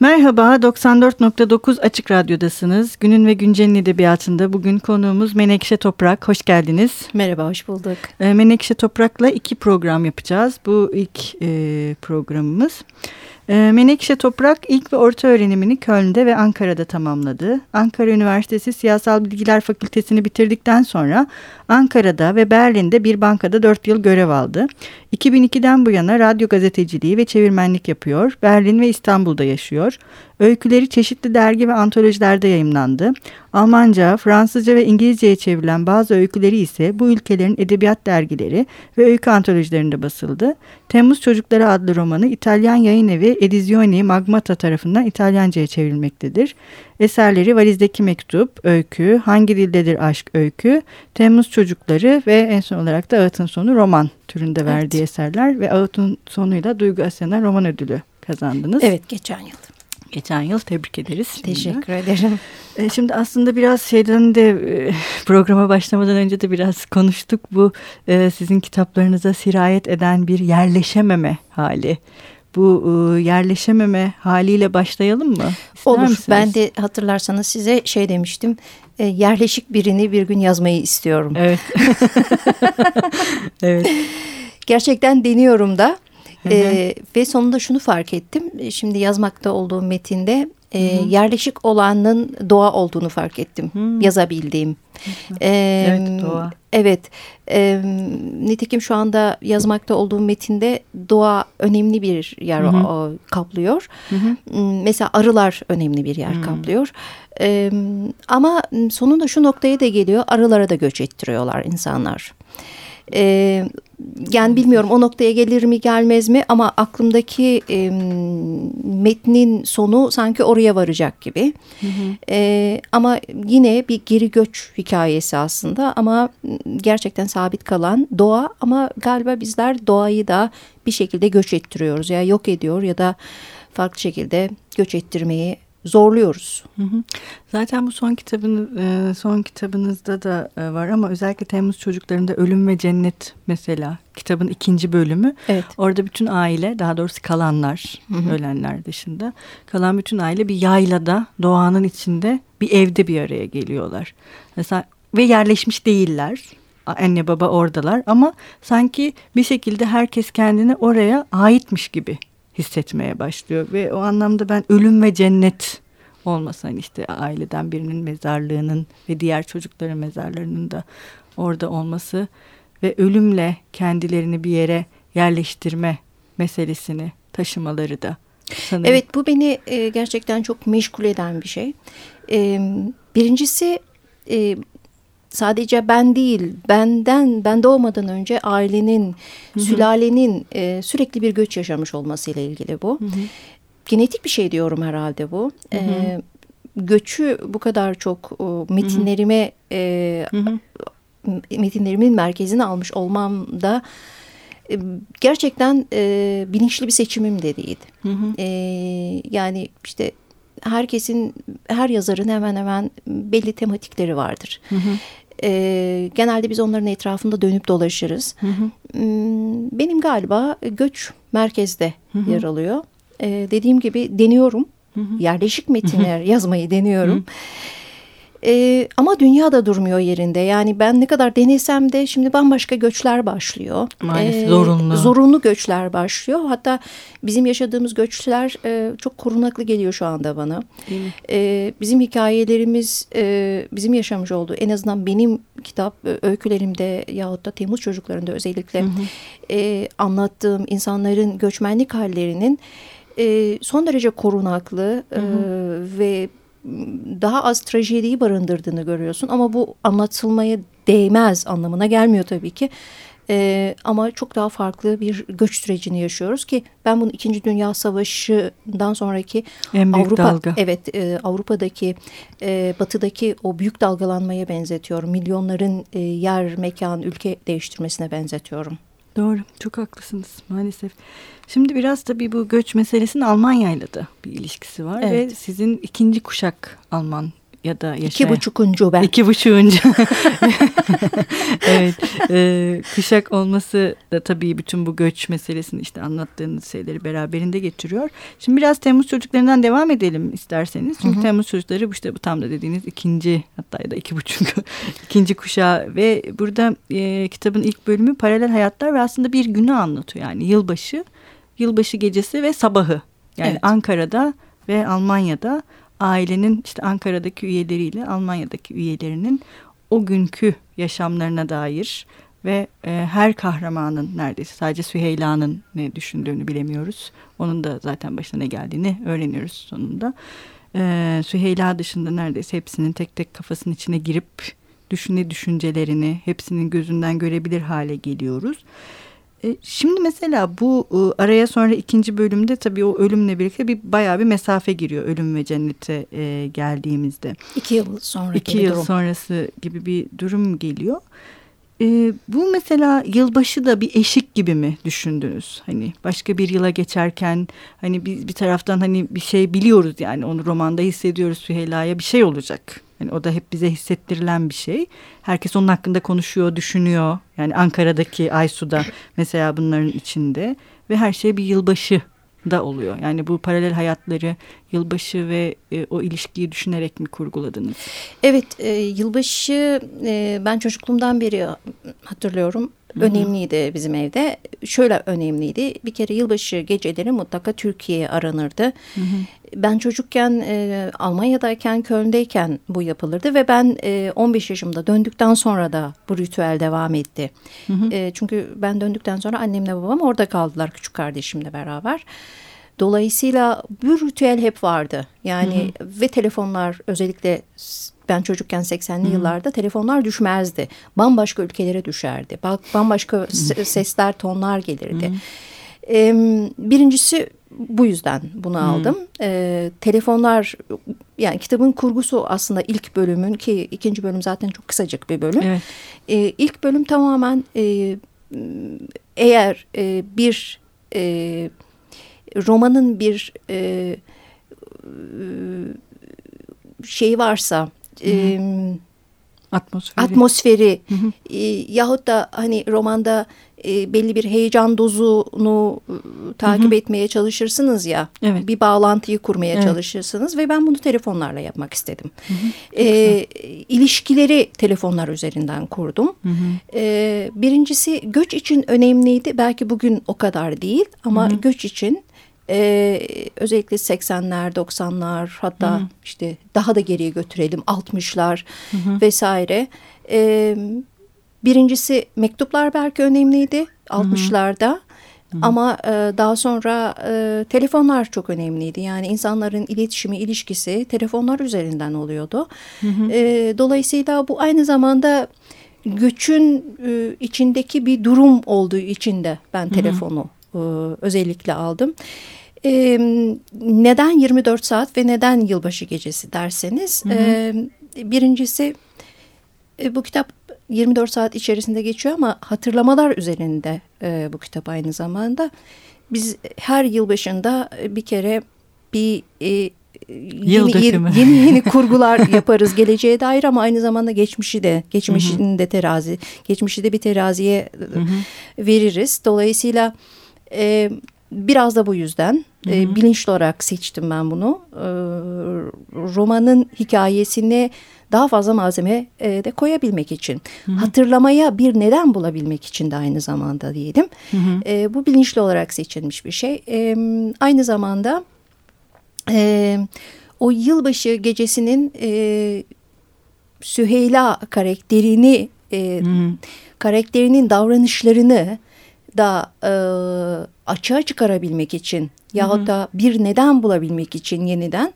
Merhaba, 94.9 Açık Radyo'dasınız. Günün ve Güncel'in edebiyatında bugün konuğumuz Menekşe Toprak. Hoş geldiniz. Merhaba, hoş bulduk. Ee, Menekşe Toprak'la iki program yapacağız. Bu ilk e, programımız. Ee, Menekşe Toprak ilk ve orta öğrenimini Köln'de ve Ankara'da tamamladı. Ankara Üniversitesi Siyasal Bilgiler Fakültesini bitirdikten sonra Ankara'da ve Berlin'de bir bankada 4 yıl görev aldı. 2002'den bu yana radyo gazeteciliği ve çevirmenlik yapıyor. Berlin ve İstanbul'da yaşıyor. Öyküleri çeşitli dergi ve antolojilerde yayımlandı. Almanca, Fransızca ve İngilizceye çevrilen bazı öyküleri ise bu ülkelerin edebiyat dergileri ve öykü antolojilerinde basıldı. Temmuz Çocukları adlı romanı İtalyan yayın evi Edizioni Magmata tarafından İtalyanca'ya çevrilmektedir. Eserleri Valizdeki Mektup, Öykü, Hangi Dildedir Aşk Öykü, Temmuz Çocukları ve en son olarak da Ağıt'ın Sonu roman türünde evet. verdiği eserler ve Ağıt'ın Sonuyla Duygu Asena roman ödülü kazandınız. Evet geçen yıl. Geçen yıl tebrik ederiz. Teşekkür ederim. E, şimdi aslında biraz şeyden de e, programa başlamadan önce de biraz konuştuk. Bu e, sizin kitaplarınıza sirayet eden bir yerleşememe hali bu yerleşememe haliyle başlayalım mı? İster Olur. Misiniz? Ben de hatırlarsanız size şey demiştim. yerleşik birini bir gün yazmayı istiyorum. Evet. evet. Gerçekten deniyorum da. E, ve sonunda şunu fark ettim. Şimdi yazmakta olduğum metinde e, yerleşik olanın doğa olduğunu fark ettim. Hı. Yazabildiğim. E, evet doğa. Evet. E, nitekim şu anda yazmakta olduğum metinde doğa önemli bir yer hı hı. O, kaplıyor. Hı hı. Mesela arılar önemli bir yer hı. kaplıyor. E, ama sonunda şu noktaya da geliyor. Arılara da göç ettiriyorlar insanlar. E, yani bilmiyorum o noktaya gelir mi gelmez mi ama aklımdaki e, metnin sonu sanki oraya varacak gibi. Hı hı. E, ama yine bir geri göç hikayesi aslında ama gerçekten sabit kalan doğa ama galiba bizler doğayı da bir şekilde göç ettiriyoruz ya yani yok ediyor ya da farklı şekilde göç ettirmeyi zorluyoruz. Hı hı. Zaten bu son kitabın e, son kitabınızda da e, var ama özellikle Temmuz çocuklarında Ölüm ve Cennet mesela kitabın ikinci bölümü. Evet. Orada bütün aile daha doğrusu kalanlar hı hı. ölenler dışında kalan bütün aile bir yaylada doğanın içinde bir evde bir araya geliyorlar. Mesela ve yerleşmiş değiller. Anne baba oradalar ama sanki bir şekilde herkes kendini oraya aitmiş gibi hissetmeye başlıyor ve o anlamda ben ölüm ve cennet olmasa hani işte aileden birinin mezarlığının ve diğer çocukların mezarlarının da orada olması ve ölümle kendilerini bir yere yerleştirme meselesini taşımaları da sanırım. Evet bu beni e, gerçekten çok meşgul eden bir şey. E, birincisi e, sadece ben değil, benden, ben doğmadan önce ailenin, Hı -hı. sülalenin e, sürekli bir göç yaşamış olmasıyla ilgili bu. Hı -hı. Genetik bir şey diyorum herhalde bu. Hı -hı. E, göçü bu kadar çok o, metinlerime, e, Hı -hı. metinlerimin merkezine almış olmam da e, gerçekten e, bilinçli bir seçimim de değil. Hı hı. E, yani işte herkesin, her yazarın hemen hemen belli tematikleri vardır. Hı hı. E, genelde biz onların etrafında dönüp dolaşırız. Hı hı. Hmm, benim galiba göç merkezde hı hı. yer alıyor. E, dediğim gibi deniyorum. Hı hı. Yerleşik metinler hı hı. yazmayı deniyorum. Hı hı. E, ama dünya da durmuyor yerinde. Yani ben ne kadar denesem de şimdi bambaşka göçler başlıyor. Maalesef e, zorunlu. Zorunlu göçler başlıyor. Hatta bizim yaşadığımız göçler e, çok korunaklı geliyor şu anda bana. E, bizim hikayelerimiz e, bizim yaşamış olduğu en azından benim kitap e, öykülerimde yahut da Temmuz çocuklarında özellikle hı hı. E, anlattığım insanların göçmenlik hallerinin e, son derece korunaklı hı hı. E, ve daha az trajediyi barındırdığını görüyorsun. Ama bu anlatılmaya değmez anlamına gelmiyor tabii ki. Ee, ama çok daha farklı bir göç sürecini yaşıyoruz ki ben bunu İkinci Dünya Savaşı'ndan sonraki Avrupa dalga. evet e, Avrupa'daki e, batıdaki o büyük dalgalanmaya benzetiyorum. Milyonların e, yer, mekan, ülke değiştirmesine benzetiyorum. Doğru, çok haklısınız maalesef. Şimdi biraz tabii bu göç meselesinin Almanya'yla da bir ilişkisi var evet. ve sizin ikinci kuşak Alman ya da yaşayan. İki buçukuncu ben. İki buçuğuncu. evet. E, kuşak olması da tabii bütün bu göç meselesini işte anlattığınız şeyleri beraberinde getiriyor. Şimdi biraz Temmuz çocuklarından devam edelim isterseniz. Çünkü hı hı. Temmuz çocukları işte bu tam da dediğiniz ikinci hatta ya da iki buçuk ikinci kuşağı ve burada e, kitabın ilk bölümü paralel hayatlar ve aslında bir günü anlatıyor. Yani yılbaşı, yılbaşı gecesi ve sabahı. Yani evet. Ankara'da ve Almanya'da ailenin işte Ankara'daki üyeleriyle Almanya'daki üyelerinin o günkü yaşamlarına dair ve e, her kahramanın neredeyse sadece Süheyla'nın ne düşündüğünü bilemiyoruz. Onun da zaten başına ne geldiğini öğreniyoruz sonunda. E, Süheyla dışında neredeyse hepsinin tek tek kafasının içine girip düşüne düşüncelerini hepsinin gözünden görebilir hale geliyoruz. E, şimdi mesela bu e, araya sonra ikinci bölümde tabii o ölümle birlikte bir bayağı bir mesafe giriyor ölüm ve cennete e, geldiğimizde. İki yıl sonra İki yıl durum. sonrası gibi bir durum geliyor. Bu mesela yılbaşı da bir eşik gibi mi düşündünüz? Hani başka bir yıla geçerken hani biz bir taraftan hani bir şey biliyoruz yani onu romanda hissediyoruz Süheyla'ya bir şey olacak. Yani o da hep bize hissettirilen bir şey. Herkes onun hakkında konuşuyor, düşünüyor. Yani Ankara'daki Aysu'da mesela bunların içinde ve her şey bir yılbaşı da oluyor. Yani bu paralel hayatları yılbaşı ve e, o ilişkiyi düşünerek mi kurguladınız? Evet, e, yılbaşı e, ben çocukluğumdan beri hatırlıyorum. Önemliydi bizim evde. Şöyle önemliydi. Bir kere yılbaşı geceleri mutlaka Türkiye'ye aranırdı. Hı hı. Ben çocukken e, Almanya'dayken Köln'deyken bu yapılırdı ve ben e, 15 yaşımda döndükten sonra da bu ritüel devam etti. Hı hı. E, çünkü ben döndükten sonra annemle babam orada kaldılar küçük kardeşimle beraber. Dolayısıyla bu ritüel hep vardı. Yani hı hı. ve telefonlar özellikle ben çocukken 80'li yıllarda telefonlar düşmezdi. Bambaşka ülkelere düşerdi. Bambaşka sesler, tonlar gelirdi. Hı E, birincisi bu yüzden bunu hmm. aldım. E, telefonlar yani kitabın kurgusu aslında ilk bölümün ki ikinci bölüm zaten çok kısacık bir bölüm. Evet. E, ilk bölüm tamamen e, eğer e, bir e, romanın bir e, şey varsa e, atmosferi, atmosferi E, yahut da hani romanda e, belli bir heyecan dozunu e, takip hı hı. etmeye çalışırsınız ya. Evet. Bir bağlantıyı kurmaya evet. çalışırsınız ve ben bunu telefonlarla yapmak istedim. Hı hı. E, ilişkileri telefonlar üzerinden kurdum. Hı hı. E, birincisi göç için önemliydi. Belki bugün o kadar değil ama hı hı. göç için ee, özellikle 80'ler, 90'lar hatta Hı -hı. işte daha da geriye götürelim 60'lar vesaire. Ee, birincisi mektuplar belki önemliydi 60'larda. Ama e, daha sonra e, telefonlar çok önemliydi. Yani insanların iletişimi, ilişkisi telefonlar üzerinden oluyordu. Hı hı. E, dolayısıyla bu aynı zamanda göçün e, içindeki bir durum olduğu için de ben telefonu. E, özellikle aldım. E, neden 24 saat ve neden yılbaşı gecesi derseniz hı hı. E, birincisi e, bu kitap 24 saat içerisinde geçiyor ama hatırlamalar üzerinde e, bu kitap aynı zamanda. Biz her yıl başında bir kere bir e, yeni, yeni, yeni yeni kurgular yaparız geleceğe dair ama aynı zamanda geçmişi de geçmişini de terazi geçmişi de bir teraziye hı hı. veririz. Dolayısıyla e, biraz da bu yüzden hı e, hı. E, bilinçli olarak seçtim ben bunu. E, romanın hikayesini daha fazla malzeme e, de koyabilmek için. Hı hı. Hatırlamaya bir neden bulabilmek için de aynı zamanda diyelim. Hı hı. E, bu bilinçli olarak seçilmiş bir şey. E, aynı zamanda e, o yılbaşı gecesinin e, Süheyla karakterini, e, hı karakterinin davranışlarını da e, açığa çıkarabilmek için yahut da bir neden bulabilmek için yeniden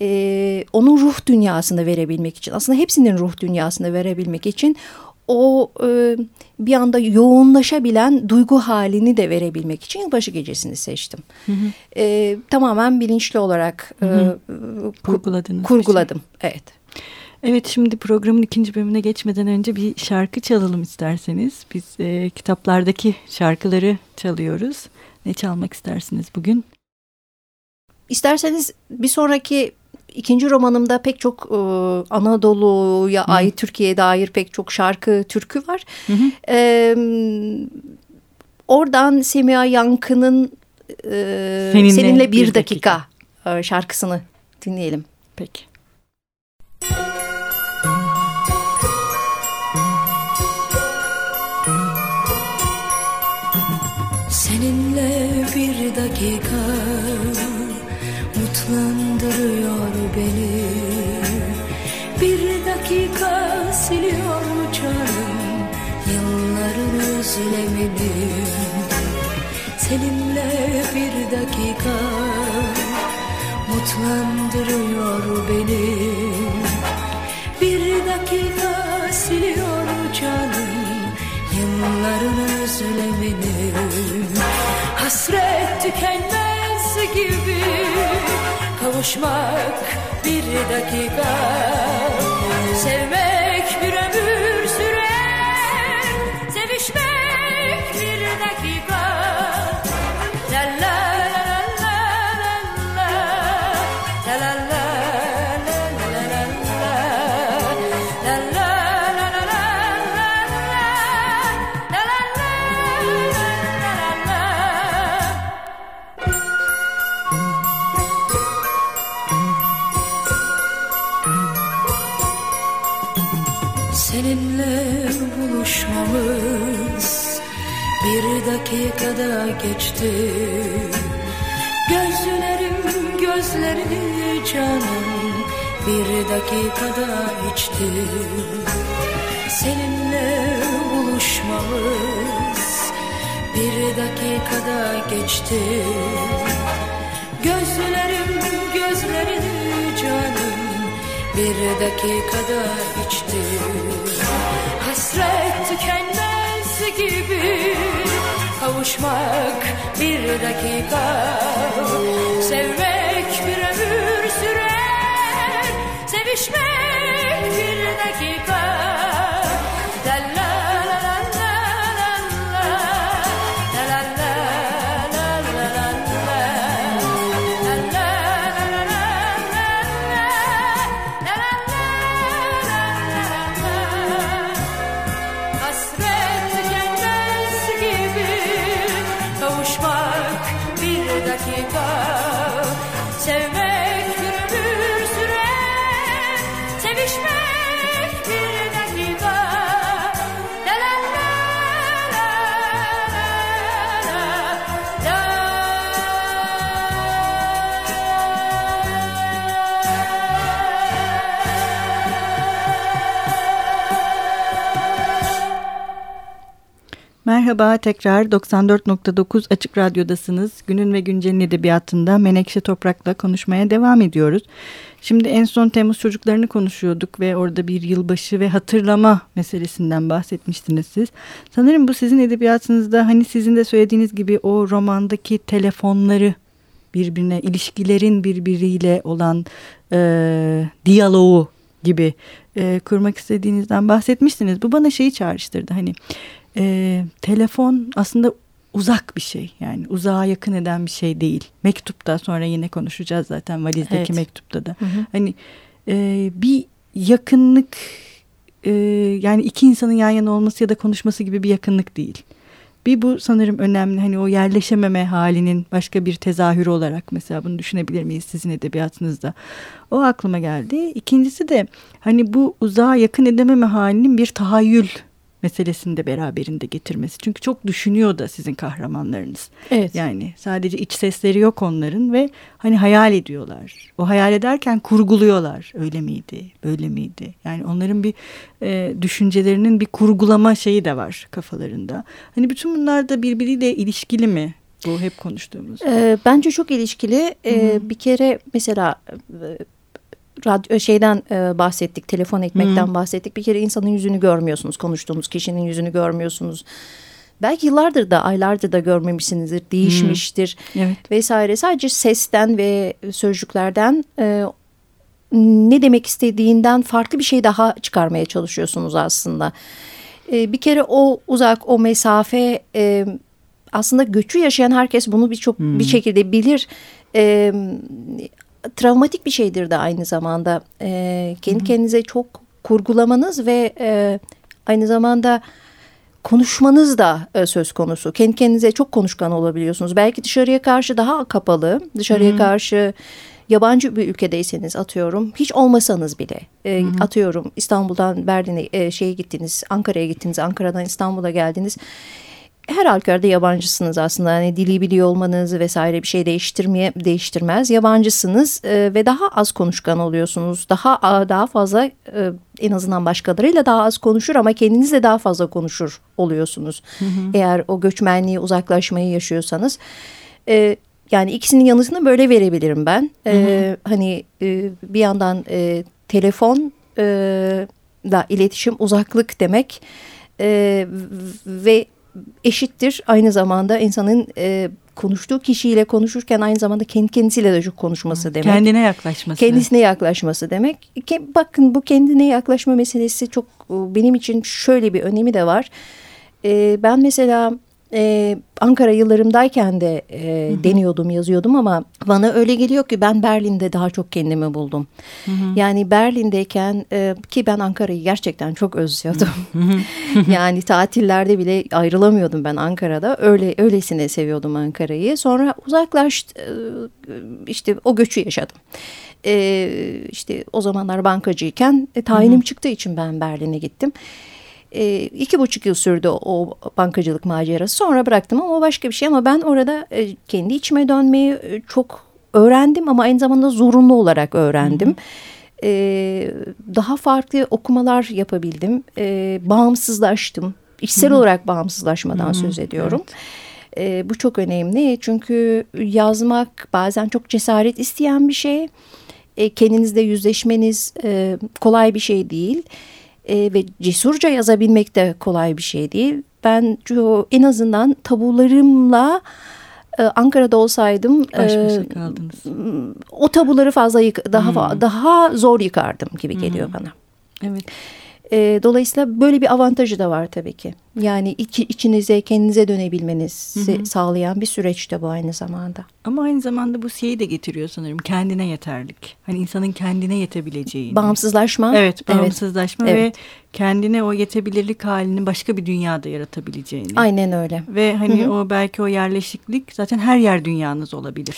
e, onun ruh dünyasını verebilmek için aslında hepsinin ruh dünyasını verebilmek için o e, bir anda yoğunlaşabilen duygu halini de verebilmek için yılbaşı gecesini seçtim. Hı hı. E, tamamen bilinçli olarak e, kurguladım. Şey. Evet. Evet şimdi programın ikinci bölümüne geçmeden önce bir şarkı çalalım isterseniz. Biz e, kitaplardaki şarkıları çalıyoruz. Ne çalmak istersiniz bugün? İsterseniz bir sonraki ikinci romanımda pek çok e, Anadolu'ya ait Türkiye'ye dair pek çok şarkı, türkü var. Hı hı. E, oradan Semiha Yankı'nın e, seninle, seninle bir, bir dakika, dakika e, şarkısını dinleyelim. Peki. Seninle bir dakika mutlandırıyor beni. Bir dakika siliyor canım yılların özlemini. Seninle bir dakika mutlandırıyor beni. Bir dakika siliyor canım yılların özlemini tükenmez gibi kavuşmak bir dakika. Sevmek dakikada geçti. Gözlerim gözlerini canım bir dakikada içti. Seninle buluşmamız bir dakikada geçti. Gözlerim gözlerini canım bir dakikada içti. Hasret tükenmez gibi. Kavuşmak bir dakika. Sevmek bir ömür sürer. Sevişmek bir dakika Merhaba tekrar 94.9 Açık Radyo'dasınız. Günün ve Güncel'in edebiyatında Menekşe Toprak'la konuşmaya devam ediyoruz. Şimdi en son Temmuz çocuklarını konuşuyorduk ve orada bir yılbaşı ve hatırlama meselesinden bahsetmiştiniz siz. Sanırım bu sizin edebiyatınızda hani sizin de söylediğiniz gibi o romandaki telefonları birbirine ilişkilerin birbiriyle olan e, diyaloğu gibi e, kurmak istediğinizden bahsetmiştiniz. Bu bana şeyi çağrıştırdı hani e, telefon aslında uzak bir şey yani uzağa yakın eden bir şey değil. Mektupta sonra yine konuşacağız zaten valizdeki evet. mektupta da. Hı hı. Hani e, bir yakınlık e, yani iki insanın yan yana olması ya da konuşması gibi bir yakınlık değil. Bir bu sanırım önemli hani o yerleşememe halinin başka bir tezahürü olarak mesela bunu düşünebilir miyiz sizin edebiyatınızda? O aklıma geldi. İkincisi de hani bu uzağa yakın edememe halinin bir tahayyül meselesini de beraberinde getirmesi. Çünkü çok düşünüyor da sizin kahramanlarınız. Evet. Yani sadece iç sesleri yok onların ve hani hayal ediyorlar. O hayal ederken kurguluyorlar. Öyle miydi? Böyle miydi? Yani onların bir e, düşüncelerinin bir kurgulama şeyi de var kafalarında. Hani bütün bunlar da birbiriyle ilişkili mi? Bu hep konuştuğumuz. E, bence çok ilişkili. E, bir kere mesela e, radyo şeyden e, bahsettik, telefon ekmekten hmm. bahsettik. Bir kere insanın yüzünü görmüyorsunuz, konuştuğumuz kişinin yüzünü görmüyorsunuz. Belki yıllardır da aylardır da görmemişsinizdir, değişmiştir hmm. evet. vesaire. Sadece sesten ve sözcüklerden e, ne demek istediğinden farklı bir şey daha çıkarmaya çalışıyorsunuz aslında. E, bir kere o uzak, o mesafe e, aslında göçü yaşayan herkes bunu birçok hmm. bir şekilde bilir. E, travmatik bir şeydir de aynı zamanda. E, kendi Hı -hı. kendinize çok kurgulamanız ve e, aynı zamanda konuşmanız da e, söz konusu. Kendi kendinize çok konuşkan olabiliyorsunuz. Belki dışarıya karşı daha kapalı, dışarıya Hı -hı. karşı yabancı bir ülkedeyseniz atıyorum hiç olmasanız bile e, atıyorum İstanbul'dan Berlin'e e, şeye gittiniz Ankara'ya gittiniz Ankara'dan İstanbul'a geldiniz her halükarda yabancısınız aslında. Hani dili biliyor olmanız vesaire bir şey değiştirmeye değiştirmez. Yabancısınız e, ve daha az konuşkan oluyorsunuz. Daha daha fazla e, en azından başkalarıyla daha az konuşur ama kendinizle daha fazla konuşur oluyorsunuz. Hı hı. Eğer o göçmenliği uzaklaşmayı yaşıyorsanız. E, yani ikisinin yanısını böyle verebilirim ben. Hı hı. E, hani e, bir yandan e, telefon e, da iletişim uzaklık demek. E, ve eşittir aynı zamanda insanın e, konuştuğu kişiyle konuşurken aynı zamanda kendi kendisiyle de çok konuşması demek. Kendine yaklaşması. Kendisine yaklaşması demek. Bakın bu kendine yaklaşma meselesi çok benim için şöyle bir önemi de var. E, ben mesela e, Ankara yıllarımdayken de e, hı hı. deniyordum, yazıyordum ama bana öyle geliyor ki ben Berlin'de daha çok kendimi buldum. Hı hı. Yani Berlin'deyken e, ki ben Ankara'yı gerçekten çok özlüyordum. yani tatillerde bile ayrılamıyordum ben Ankara'da. Öyle öylesine seviyordum Ankara'yı. Sonra uzaklaştı e, işte o göçü yaşadım. E, işte o zamanlar bankacıyken e, tayinim hı hı. çıktığı için ben Berlin'e gittim. E, iki buçuk yıl sürdü o bankacılık macerası. Sonra bıraktım ama o başka bir şey. Ama ben orada e, kendi içime dönmeyi e, çok öğrendim ama aynı zamanda zorunlu olarak öğrendim. Hı hı. Ee, daha farklı okumalar yapabildim. Ee, bağımsızlaştım. İçsel Hı -hı. olarak bağımsızlaşmadan Hı -hı. söz ediyorum. Evet. Ee, bu çok önemli çünkü yazmak bazen çok cesaret isteyen bir şey. Ee, kendinizle yüzleşmeniz e, kolay bir şey değil e, ve cesurca yazabilmek de kolay bir şey değil. Ben en azından tabularımla e, Ankara'da olsaydım baş başa e. O tabuları fazla yık daha hmm. daha zor yıkardım gibi geliyor hmm. bana. Evet. E, dolayısıyla böyle bir avantajı da var tabii ki. Yani içi, içinize kendinize dönebilmenizi hı hı. sağlayan bir süreç de bu aynı zamanda. Ama aynı zamanda bu şeyi de getiriyor sanırım kendine yeterlik. Hani insanın kendine yetebileceği. Bağımsızlaşma. Evet bağımsızlaşma evet. ve kendine o yetebilirlik halini başka bir dünyada yaratabileceğini. Aynen öyle. Ve hani hı hı. o belki o yerleşiklik zaten her yer dünyanız olabilir.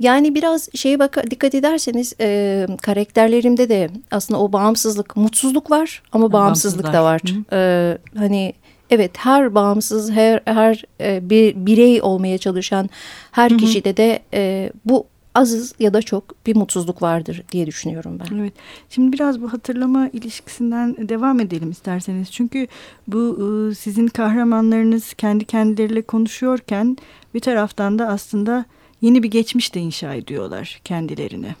Yani biraz şeye bak dikkat ederseniz e, karakterlerimde de aslında o bağımsızlık, mutsuzluk var ama bağımsızlık da var. E, hani evet her bağımsız, her her e, bir birey olmaya çalışan her Hı -hı. kişide de e, bu az ya da çok bir mutsuzluk vardır diye düşünüyorum ben. Evet. Şimdi biraz bu hatırlama ilişkisinden devam edelim isterseniz. Çünkü bu sizin kahramanlarınız kendi kendileriyle konuşuyorken bir taraftan da aslında yeni bir geçmiş de inşa ediyorlar kendilerine.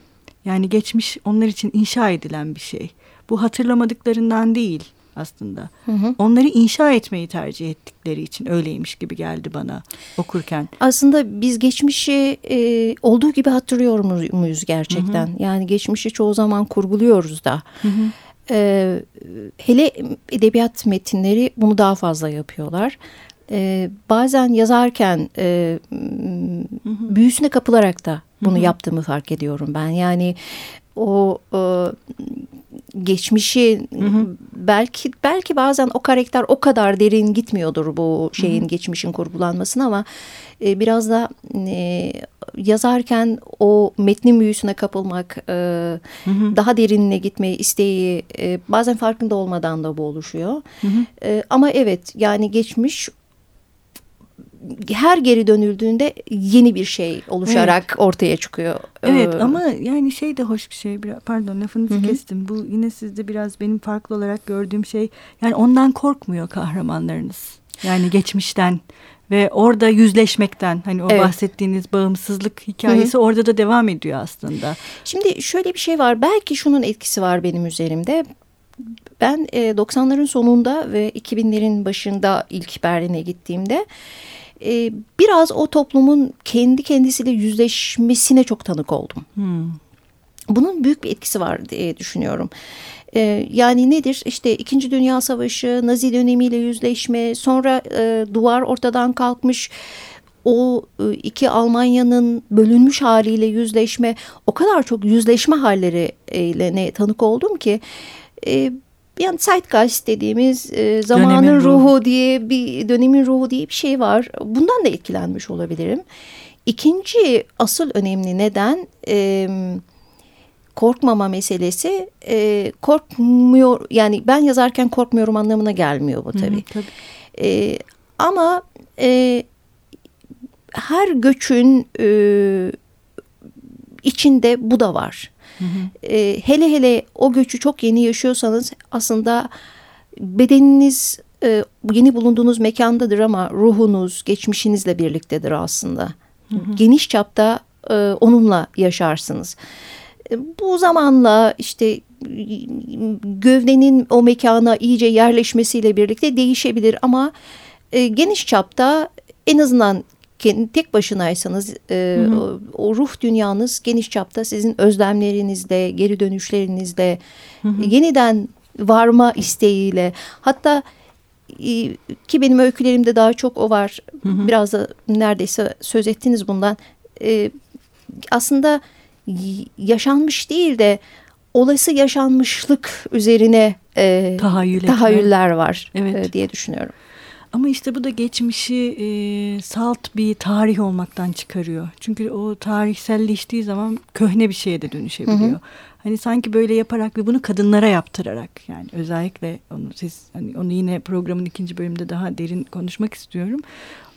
Yani geçmiş onlar için inşa edilen bir şey. Bu hatırlamadıklarından değil aslında. Hı hı. Onları inşa etmeyi tercih ettikleri için öyleymiş gibi geldi bana okurken. Aslında biz geçmişi e, olduğu gibi hatırlıyor muyuz gerçekten? Hı hı. Yani geçmişi çoğu zaman kurguluyoruz da. Hı hı. E, hele edebiyat metinleri bunu daha fazla yapıyorlar e, bazen yazarken e, büyüsüne kapılarak da bunu hı hı. yaptığımı fark ediyorum ben. Yani o e, geçmişi hı hı. belki belki bazen o karakter o kadar derin gitmiyordur bu şeyin hı hı. geçmişin kurgulanmasına ama e, biraz da e, yazarken o metnin büyüsüne kapılmak e, hı hı. daha derinine gitme isteği e, bazen farkında olmadan da bu oluşuyor. Hı hı. E, ama evet yani geçmiş her geri dönüldüğünde yeni bir şey oluşarak evet. ortaya çıkıyor. Evet ee, ama yani şey de hoş bir şey. Pardon lafınızı Hı kestim. Bu yine sizde biraz benim farklı olarak gördüğüm şey. Yani ondan korkmuyor kahramanlarınız. Yani geçmişten ve orada yüzleşmekten hani o evet. bahsettiğiniz bağımsızlık hikayesi Hı -hı. orada da devam ediyor aslında. Şimdi şöyle bir şey var. Belki şunun etkisi var benim üzerimde. Ben e, 90'ların sonunda ve 2000'lerin başında ilk Berlin'e gittiğimde e, biraz o toplumun kendi kendisiyle yüzleşmesine çok tanık oldum. Hmm. Bunun büyük bir etkisi var diye düşünüyorum. Ee, yani nedir? İşte İkinci Dünya Savaşı, Nazi dönemiyle yüzleşme, sonra e, duvar ortadan kalkmış. o e, iki Almanya'nın bölünmüş haliyle yüzleşme o kadar çok yüzleşme halleri ne tanık oldum ki e, yani Zeitgeist dediğimiz e, zamanın dönemin ruhu. ruhu diye bir dönemin ruhu diye bir şey var. Bundan da etkilenmiş olabilirim. İkinci asıl önemli neden e, korkmama meselesi e, korkmuyor yani ben yazarken korkmuyorum anlamına gelmiyor bu tabii. Hı hı, tabii. E, ama e, her göçün e, içinde bu da var. Hı hı. E, hele hele o göçü çok yeni yaşıyorsanız aslında bedeniniz e, yeni bulunduğunuz mekandadır ama ruhunuz geçmişinizle birliktedir aslında. Hı hı. Geniş çapta e, onunla yaşarsınız. E, bu zamanla işte gövdenin o mekana iyice yerleşmesiyle birlikte değişebilir ama e, geniş çapta en azından kendi tek başınaysanız e, O, o ruh dünyanız geniş çapta sizin özlemlerinizle, geri dönüşlerinizle, hı hı. yeniden varma isteğiyle hatta e, ki benim öykülerimde daha çok o var. Hı hı. Biraz da neredeyse söz ettiniz bundan. E, aslında yaşanmış değil de olası yaşanmışlık üzerine e, Tahayyül tahayyüller var evet. e, diye düşünüyorum. Ama işte bu da geçmişi e, salt bir tarih olmaktan çıkarıyor. Çünkü o tarihselleştiği zaman köhne bir şeye de dönüşebiliyor. Hı hı. Hani sanki böyle yaparak ve bunu kadınlara yaptırarak yani özellikle onu siz hani onu yine programın ikinci bölümünde daha derin konuşmak istiyorum.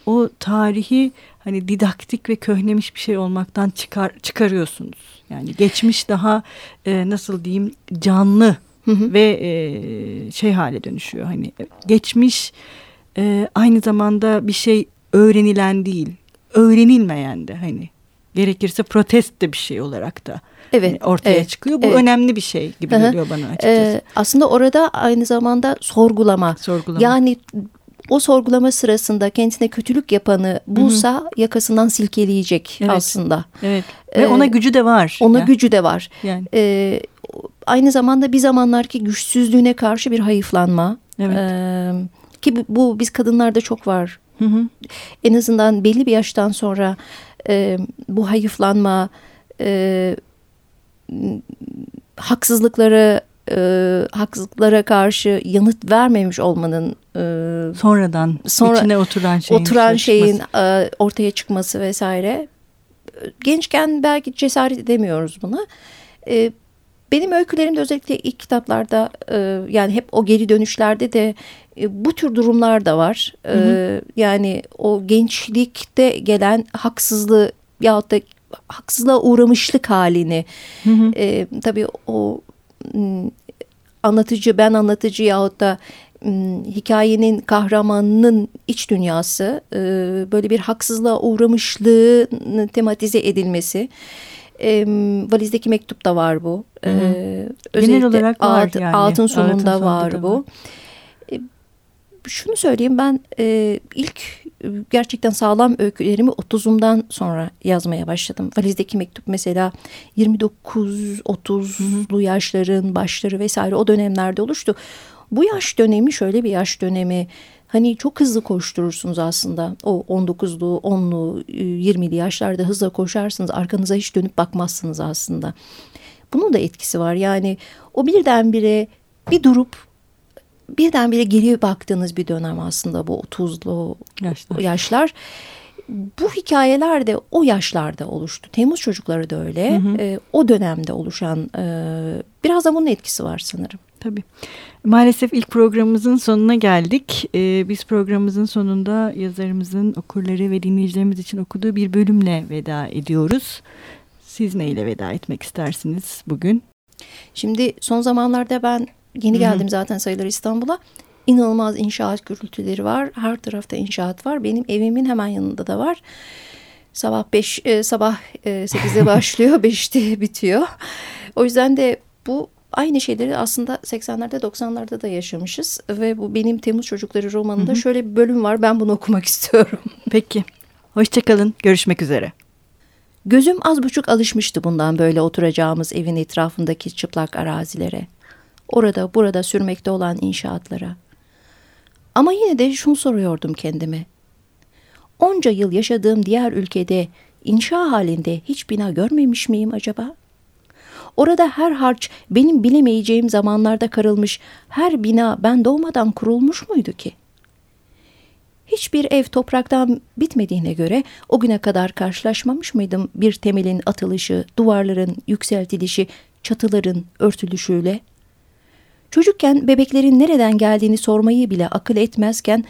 O tarihi hani didaktik ve köhnemiş bir şey olmaktan çıkar çıkarıyorsunuz. Yani geçmiş daha e, nasıl diyeyim canlı hı hı. ve e, şey hale dönüşüyor. Hani geçmiş e, aynı zamanda bir şey öğrenilen değil, öğrenilmeyen de hani gerekirse protest de bir şey olarak da evet, hani ortaya evet, çıkıyor. Bu evet. önemli bir şey gibi Hı-hı. geliyor bana açıkçası. Ee, aslında orada aynı zamanda sorgulama. sorgulama. Yani o sorgulama sırasında kendisine kötülük yapanı bulsa Hı-hı. yakasından silkeleyecek evet. aslında. Evet. Ve ee, ona gücü de var. Ona yani. gücü de var. Yani. Ee, aynı zamanda bir zamanlarki güçsüzlüğüne karşı bir hayıflanma. Evet. Ee, ki bu, biz kadınlarda çok var. Hı hı. En azından belli bir yaştan sonra e, bu hayıflanma, e, haksızlıkları e, haksızlıklara karşı yanıt vermemiş olmanın e, sonradan sonra, içine oturan şeyin, oturan şeyin e, ortaya çıkması vesaire. Gençken belki cesaret edemiyoruz buna. E, benim öykülerimde özellikle ilk kitaplarda e, yani hep o geri dönüşlerde de e, bu tür durumlar da var. Hı hı. E, yani o gençlikte gelen haksızlığı yahut da haksızlığa uğramışlık halini hı hı. E, tabii o anlatıcı ben anlatıcı yahut da hikayenin kahramanının iç dünyası e, böyle bir haksızlığa uğramışlığı tematize edilmesi e, valizdeki mektupta var bu. E, Genel olarak var Ağıt, yani. Ağıtın sonunda, sonunda var bu. Var şunu söyleyeyim ben e, ilk e, gerçekten sağlam öykülerimi 30'umdan sonra yazmaya başladım. Valizdeki mektup mesela 29-30'lu yaşların başları vesaire o dönemlerde oluştu. Bu yaş dönemi şöyle bir yaş dönemi. Hani çok hızlı koşturursunuz aslında. O 19'lu, 10'lu, 20'li yaşlarda hızla koşarsınız. Arkanıza hiç dönüp bakmazsınız aslında. Bunun da etkisi var. Yani o birdenbire bir durup birdenbire geriye baktığınız bir dönem aslında bu 30'lu yaşlar. yaşlar. Bu hikayeler de o yaşlarda oluştu. Temmuz çocukları da öyle. Hı hı. E, o dönemde oluşan e, biraz da bunun etkisi var sanırım. Tabii. Maalesef ilk programımızın sonuna geldik. Ee, biz programımızın sonunda yazarımızın okurları ve dinleyicilerimiz için okuduğu bir bölümle veda ediyoruz. Siz neyle veda etmek istersiniz bugün? Şimdi son zamanlarda ben Yeni geldim Hı -hı. zaten sayılır İstanbul'a. İnanılmaz inşaat gürültüleri var. Her tarafta inşaat var. Benim evimin hemen yanında da var. Sabah 5 e, sabah e, 8'de başlıyor, 5'te bitiyor. O yüzden de bu aynı şeyleri aslında 80'lerde 90'larda da yaşamışız ve bu benim Temmuz Çocukları romanında Hı -hı. şöyle bir bölüm var. Ben bunu okumak istiyorum. Peki. Hoşçakalın. Görüşmek üzere. Gözüm az buçuk alışmıştı bundan böyle oturacağımız evin etrafındaki çıplak arazilere orada burada sürmekte olan inşaatlara. Ama yine de şunu soruyordum kendime. onca yıl yaşadığım diğer ülkede inşa halinde hiç bina görmemiş miyim acaba? Orada her harç benim bilemeyeceğim zamanlarda karılmış, her bina ben doğmadan kurulmuş muydu ki? Hiçbir ev topraktan bitmediğine göre o güne kadar karşılaşmamış mıydım bir temelin atılışı, duvarların yükseltilişi, çatıların örtülüşüyle? Çocukken bebeklerin nereden geldiğini sormayı bile akıl etmezken,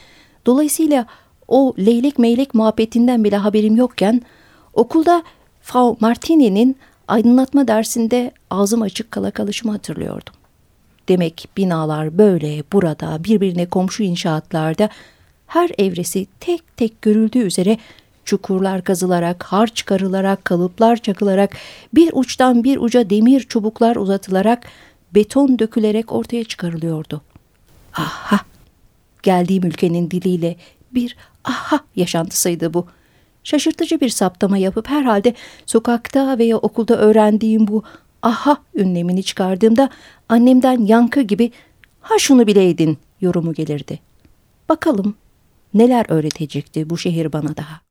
dolayısıyla o leylek meylek muhabbetinden bile haberim yokken, okulda Frau Martini'nin aydınlatma dersinde ağzım açık kala kalışımı hatırlıyordum. Demek binalar böyle burada birbirine komşu inşaatlarda her evresi tek tek görüldüğü üzere çukurlar kazılarak, harç çıkarılarak, kalıplar çakılarak, bir uçtan bir uca demir çubuklar uzatılarak, beton dökülerek ortaya çıkarılıyordu. Aha! Geldiğim ülkenin diliyle bir aha yaşantısıydı bu. Şaşırtıcı bir saptama yapıp herhalde sokakta veya okulda öğrendiğim bu aha ünlemini çıkardığımda annemden yankı gibi ha şunu bileydin yorumu gelirdi. Bakalım neler öğretecekti bu şehir bana daha.